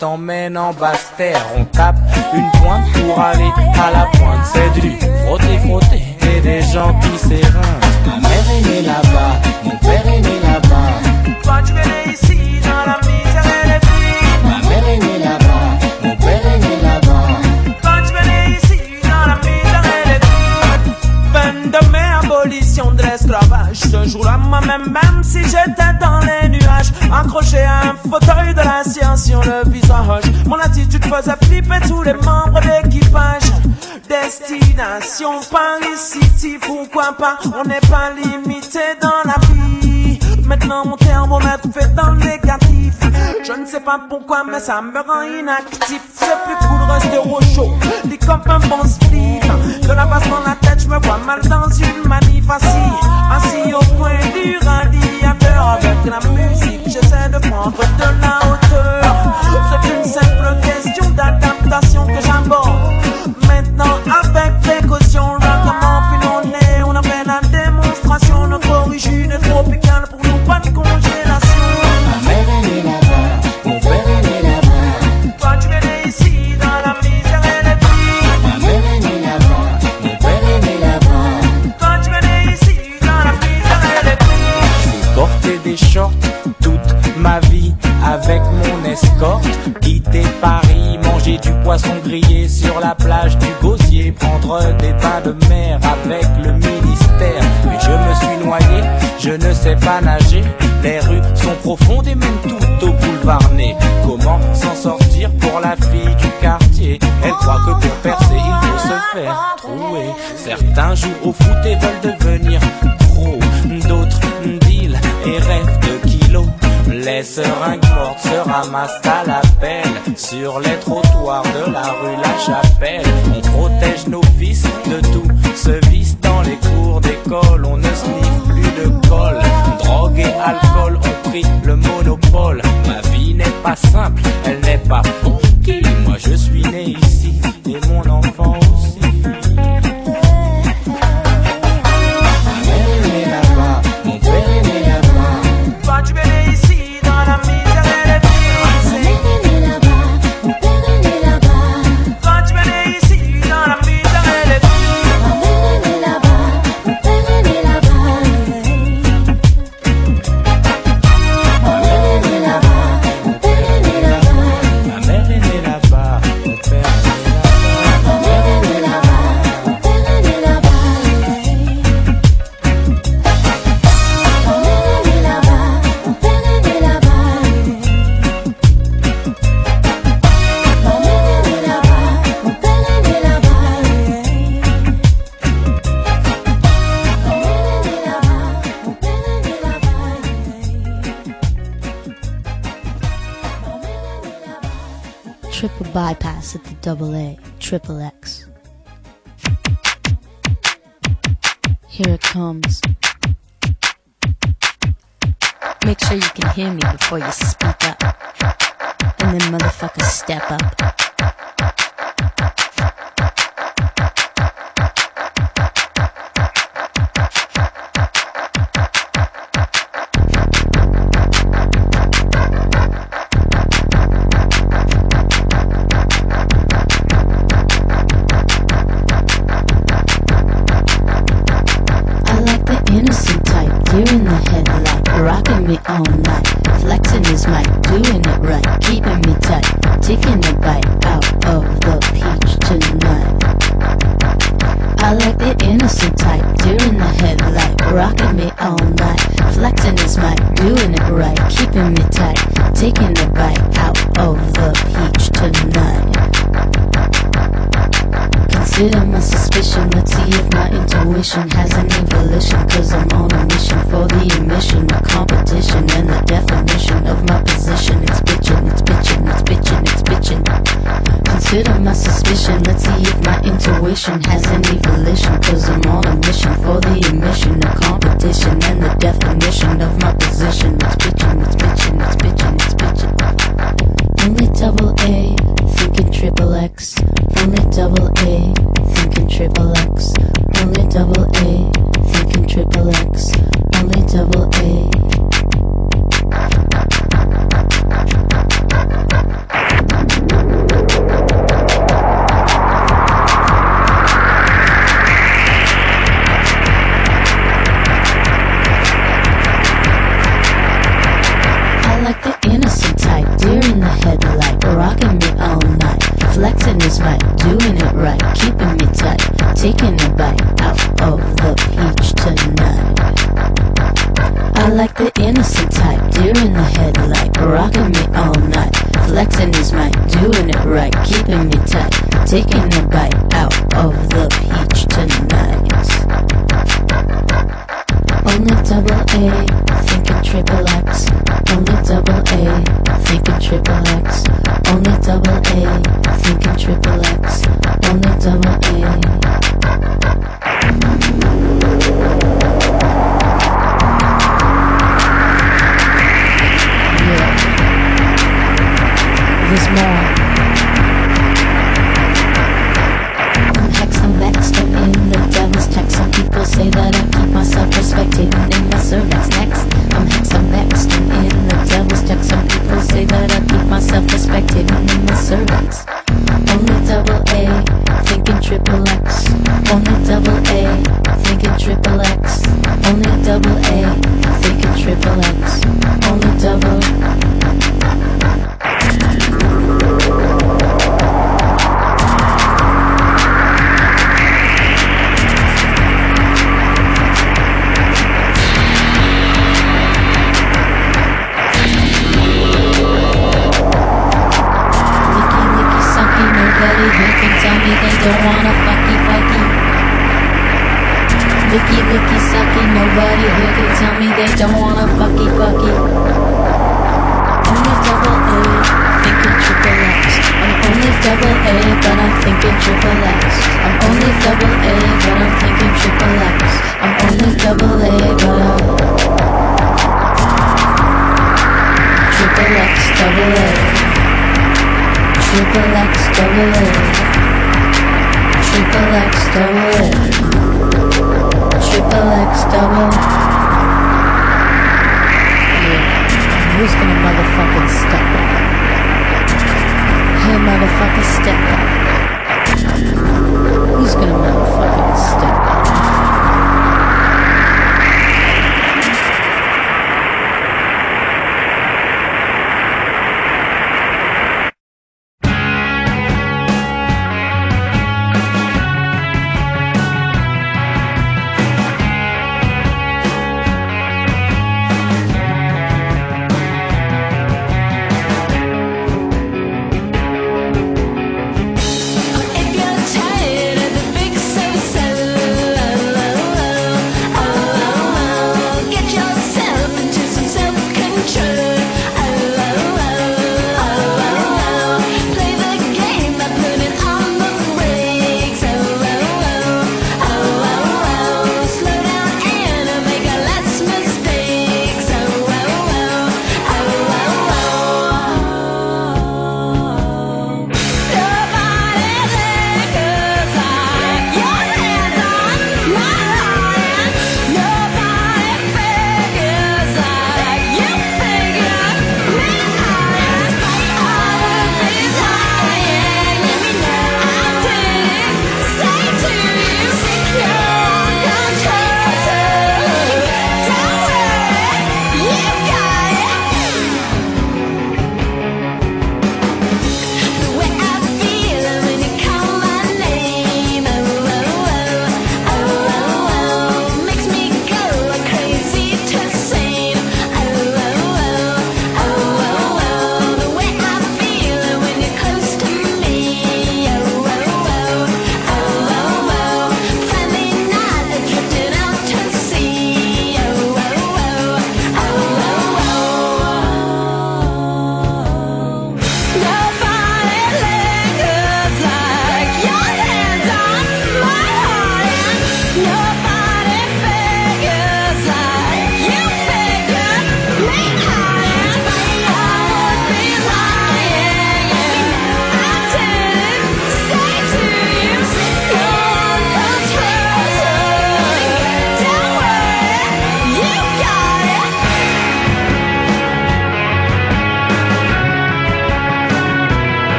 t'emmène en basse terre. On tape une pointe pour aller à la pointe. C'est du frotter, frotter et des gens qui s'érincent. Ma mère est née là-bas, mon père est né là-bas. Toi, tu es né ici, dans la misère et les filles. Ma mère est née là-bas, mon père est né là-bas. Toi, tu es né ici, dans la misère et les filles. Fin de mai, abolition de l'esclavage. Ce jour-là, moi-même, même si j'étais dans les nuages, accroché à un fauteuil de la sur le visage. Mon attitude faisait flipper tous les membres d'équipage. Destination Paris City, pourquoi pas? On n'est pas limité dans la vie. Maintenant mon thermomètre fait dans le négatif Je ne sais pas pourquoi mais ça me rend inactif C'est plus cool de rester au chaud Dit comme un bon split De la base dans la tête je me vois mal dans une manif assis Assis au coin du radiateur Avec la musique j'essaie de prendre de la hauteur C'est Quitter Paris, manger du poisson grillé sur la plage du Gosier, prendre des bains de mer avec le ministère. Mais je me suis noyé, je ne sais pas nager. Les rues sont profondes et mènent tout au boulevard Ney. Comment s'en sortir pour la fille du quartier? Elle croit que pour percer, il faut se faire trouer. Certains jouent au foot et veulent devenir pro. D'autres deal et rêvent. Les seringues mortes se ramassent à la pelle. Sur les trottoirs de la rue La Chapelle On protège nos fils de tout ce vice Dans les cours d'école on ne sniffe plus de colle. Drogue et alcool ont pris le monopole. Ma vie n'est pas simple, elle n'est pas funky Moi je suis né ici et mon enfant bypass at the double A, triple X. Here it comes. Make sure you can hear me before you speak up. And then motherfuckers step up. Right, me tight, taking the bite out of the peach tonight. Consider my suspicion, let's see if my intuition has any volition, cause I'm on a mission for the emission of competition and the definition of my position. It's bitchin', it's bitchin', it's bitchin', it's bitchin'. Consider my suspicion, let's see if my intuition has any volition, cause I'm on a mission for the emission of competition and the definition of my position. It's bitchin', double A, thinking triple X. Only double A, thinking triple X. Only double A, thinking triple X. Only double A. like the innocent type, deer in the headlight, rocking me all night, flexing his mic, doing it right, keeping me tight, taking a bite out of the peach tonight. Only double A, thinking triple X. Only double A, thinking triple X. Only double A, thinking triple X. Only double A. There's more.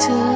It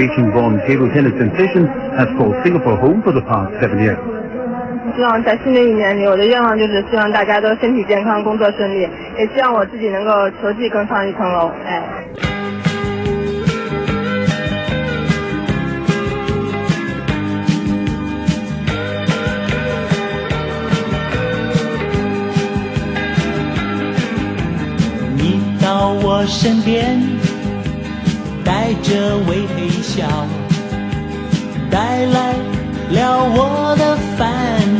child of Beijing-born table tennis sensation, has called Singapore home for the past seven years. 希望在新的一年里，我的愿望就是希望大家都身体健康，工作顺利，也希望我自己能够球技更上一层楼。哎。你到我身边，带着微笑，带来了我的烦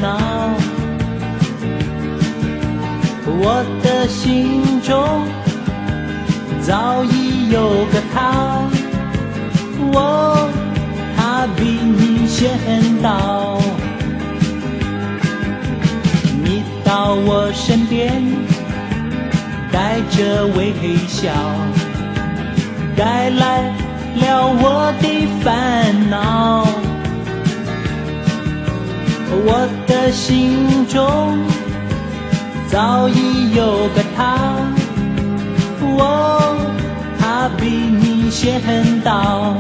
恼。我的心中早已有个他，我他比你先到。你到我身边，带着微笑，带来了我的烦恼。我的心中早已有个他，我他比你先到。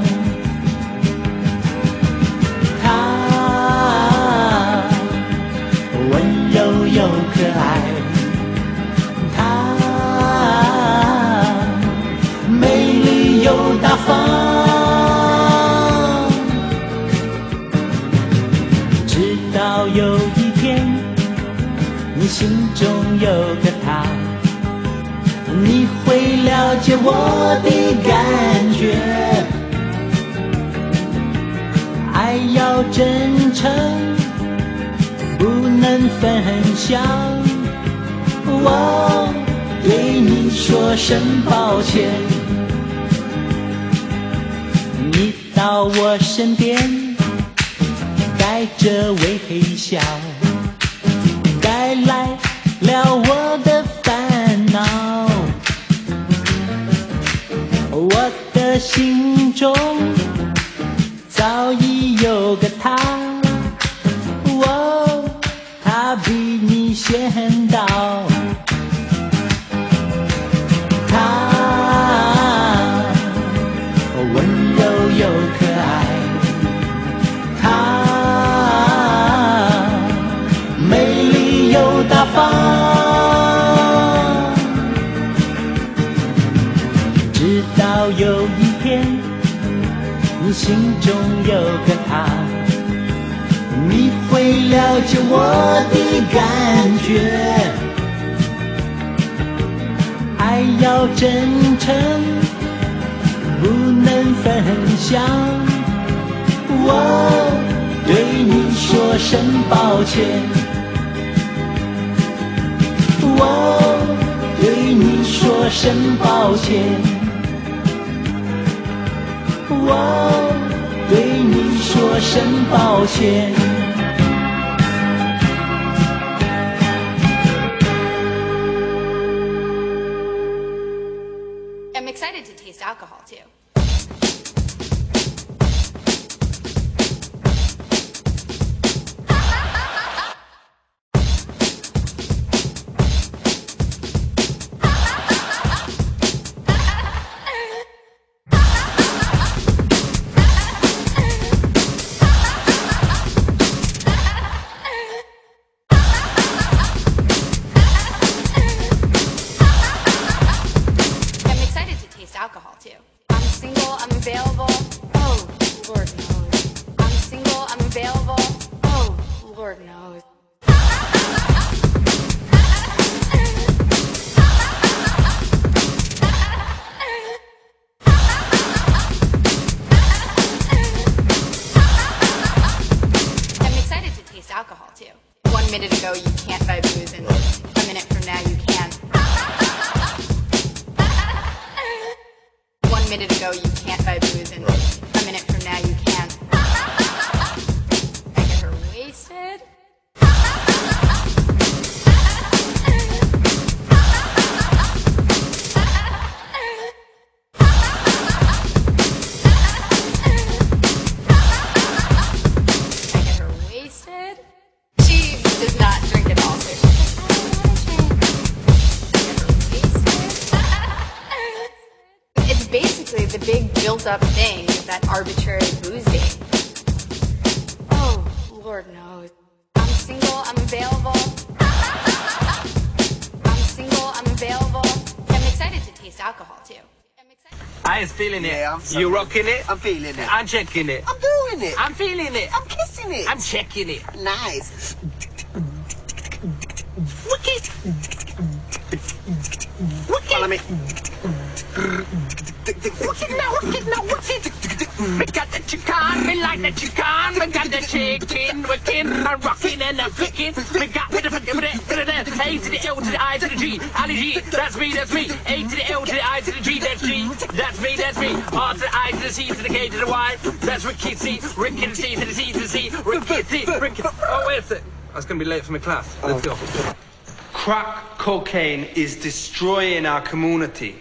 他温柔又可爱，方。直到有一天，你心中有个他，你会了解我的感觉。爱要真诚，不能分享。我对你说声抱歉。到我身边，带着微笑，带来了我的烦恼。我的心中早已有个他，心中有个他，你会了解我的感觉。爱要真诚，不能分享。我对你说声抱歉，我对你说声抱歉，我对你说声抱歉。Feeling it. Yeah, I'm so- you rocking it? I'm feeling it. I'm checking it. I'm doing it. I'm feeling it. I'm kissing it. I'm checking it. nice. Wicked. Wicked. Follow me. Wicked now, wicked now, wicked. We got the chicken, we like the chicken. We got the chicken, wicked. I'm rocking and I'm flicking. We got the A to the L to the I to the G. Ali G, that's me, that's me. A to the L to the I to the G, that's G. That's me, that's me. R to the I to the C to the K to the Y. That's Ricky C. Ricky to the C to the C to the C. Ricky C. Ricky. Oh, wait a sec. I was gonna be late for my class. Let's go. Crack cocaine is destroying our community.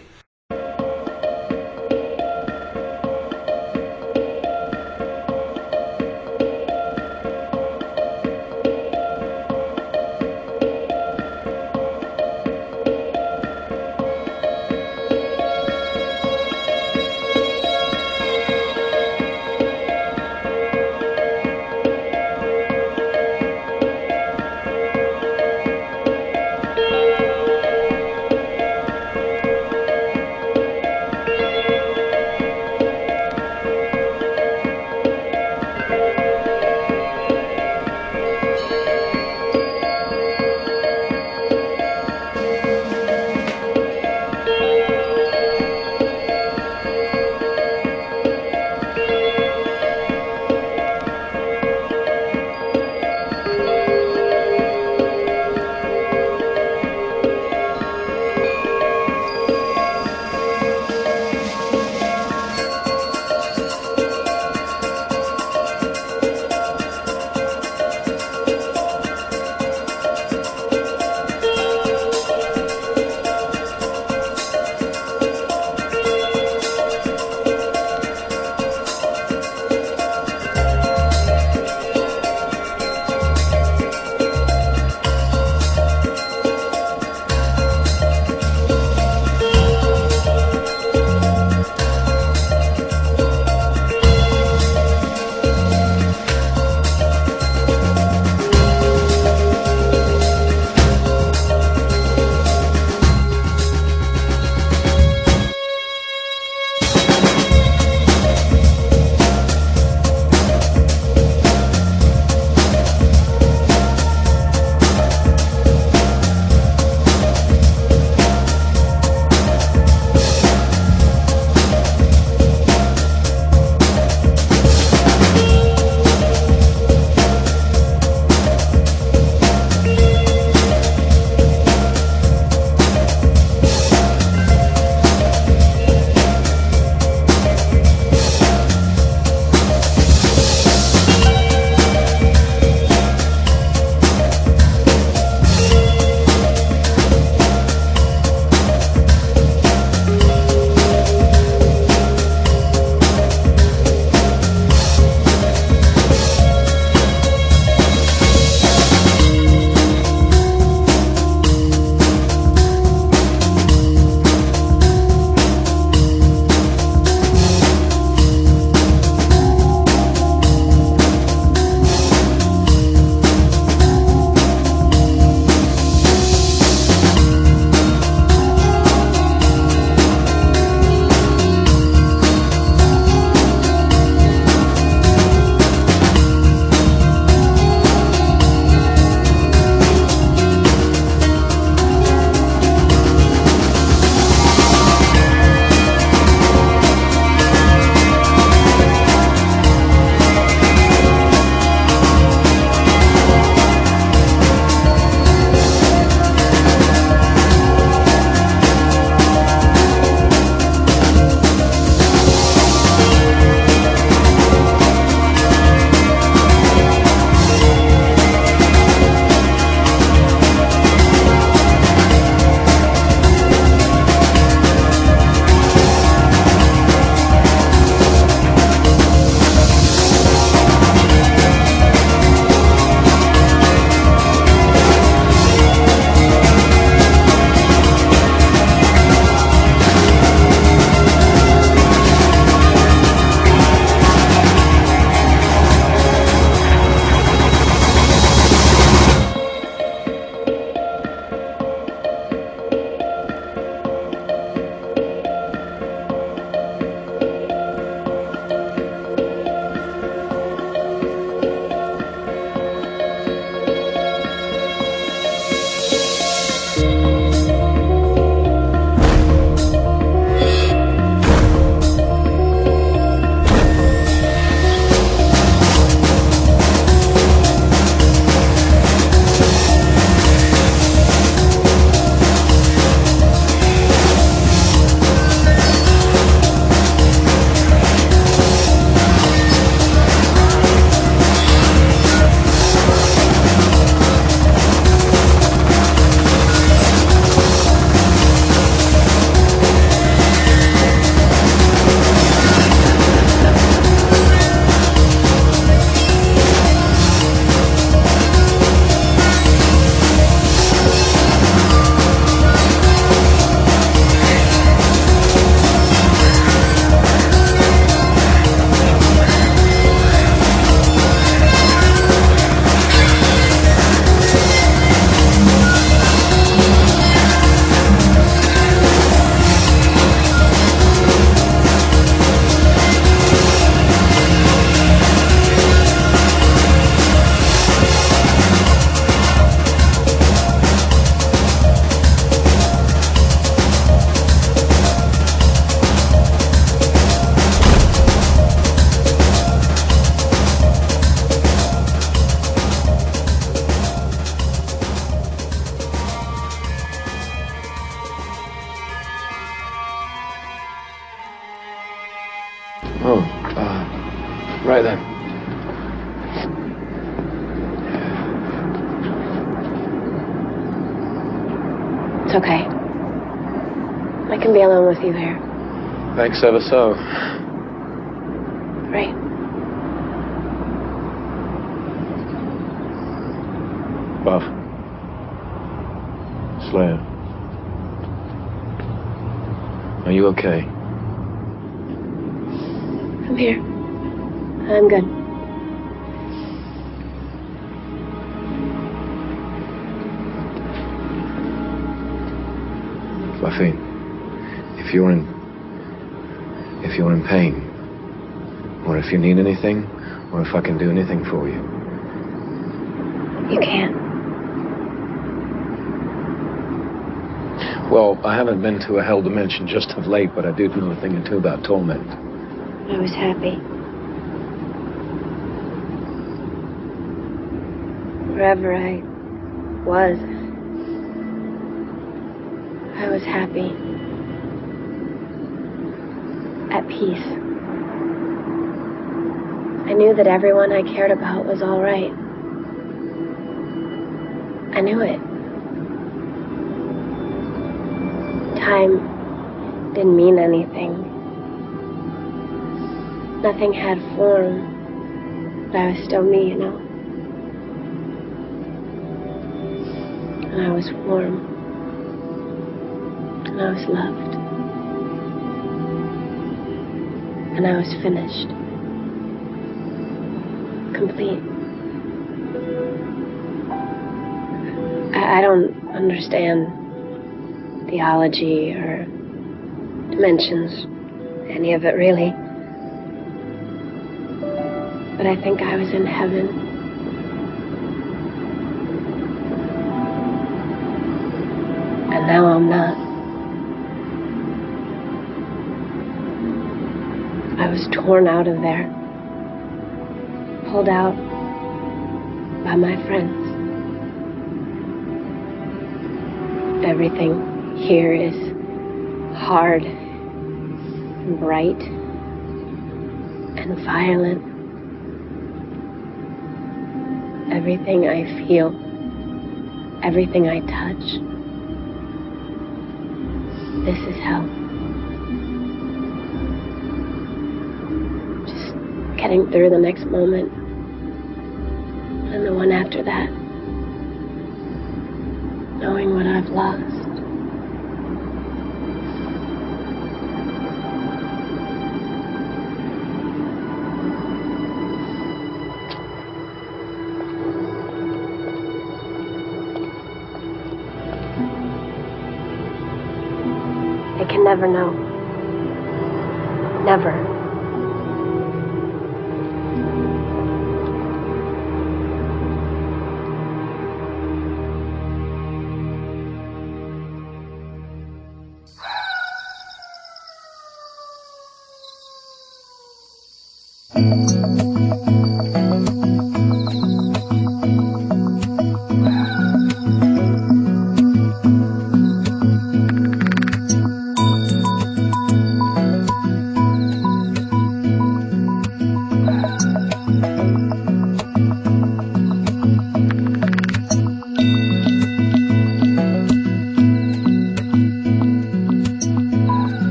Ever so. Pain, or if you need anything, or if I can do anything for you, You can't. well, I haven't been to a hell dimension just of late, but I do know a thing or two about torment. I was happy. Wherever I was, I was happy. At peace. I knew that everyone I cared about was all right. I knew it. Time didn't mean anything. Nothing had form, but I was still me, you know. And I was warm. And I was loved. And I was finished. Complete. I, I don't understand theology or dimensions, any of it really. But I think I was in heaven. And now I'm not. I was torn out of there, pulled out by my friends. Everything here is hard and bright and violent. Everything I feel, everything I touch. This is hell. Getting through the next moment and the one after that. Knowing what I've lost. I can never know. Never.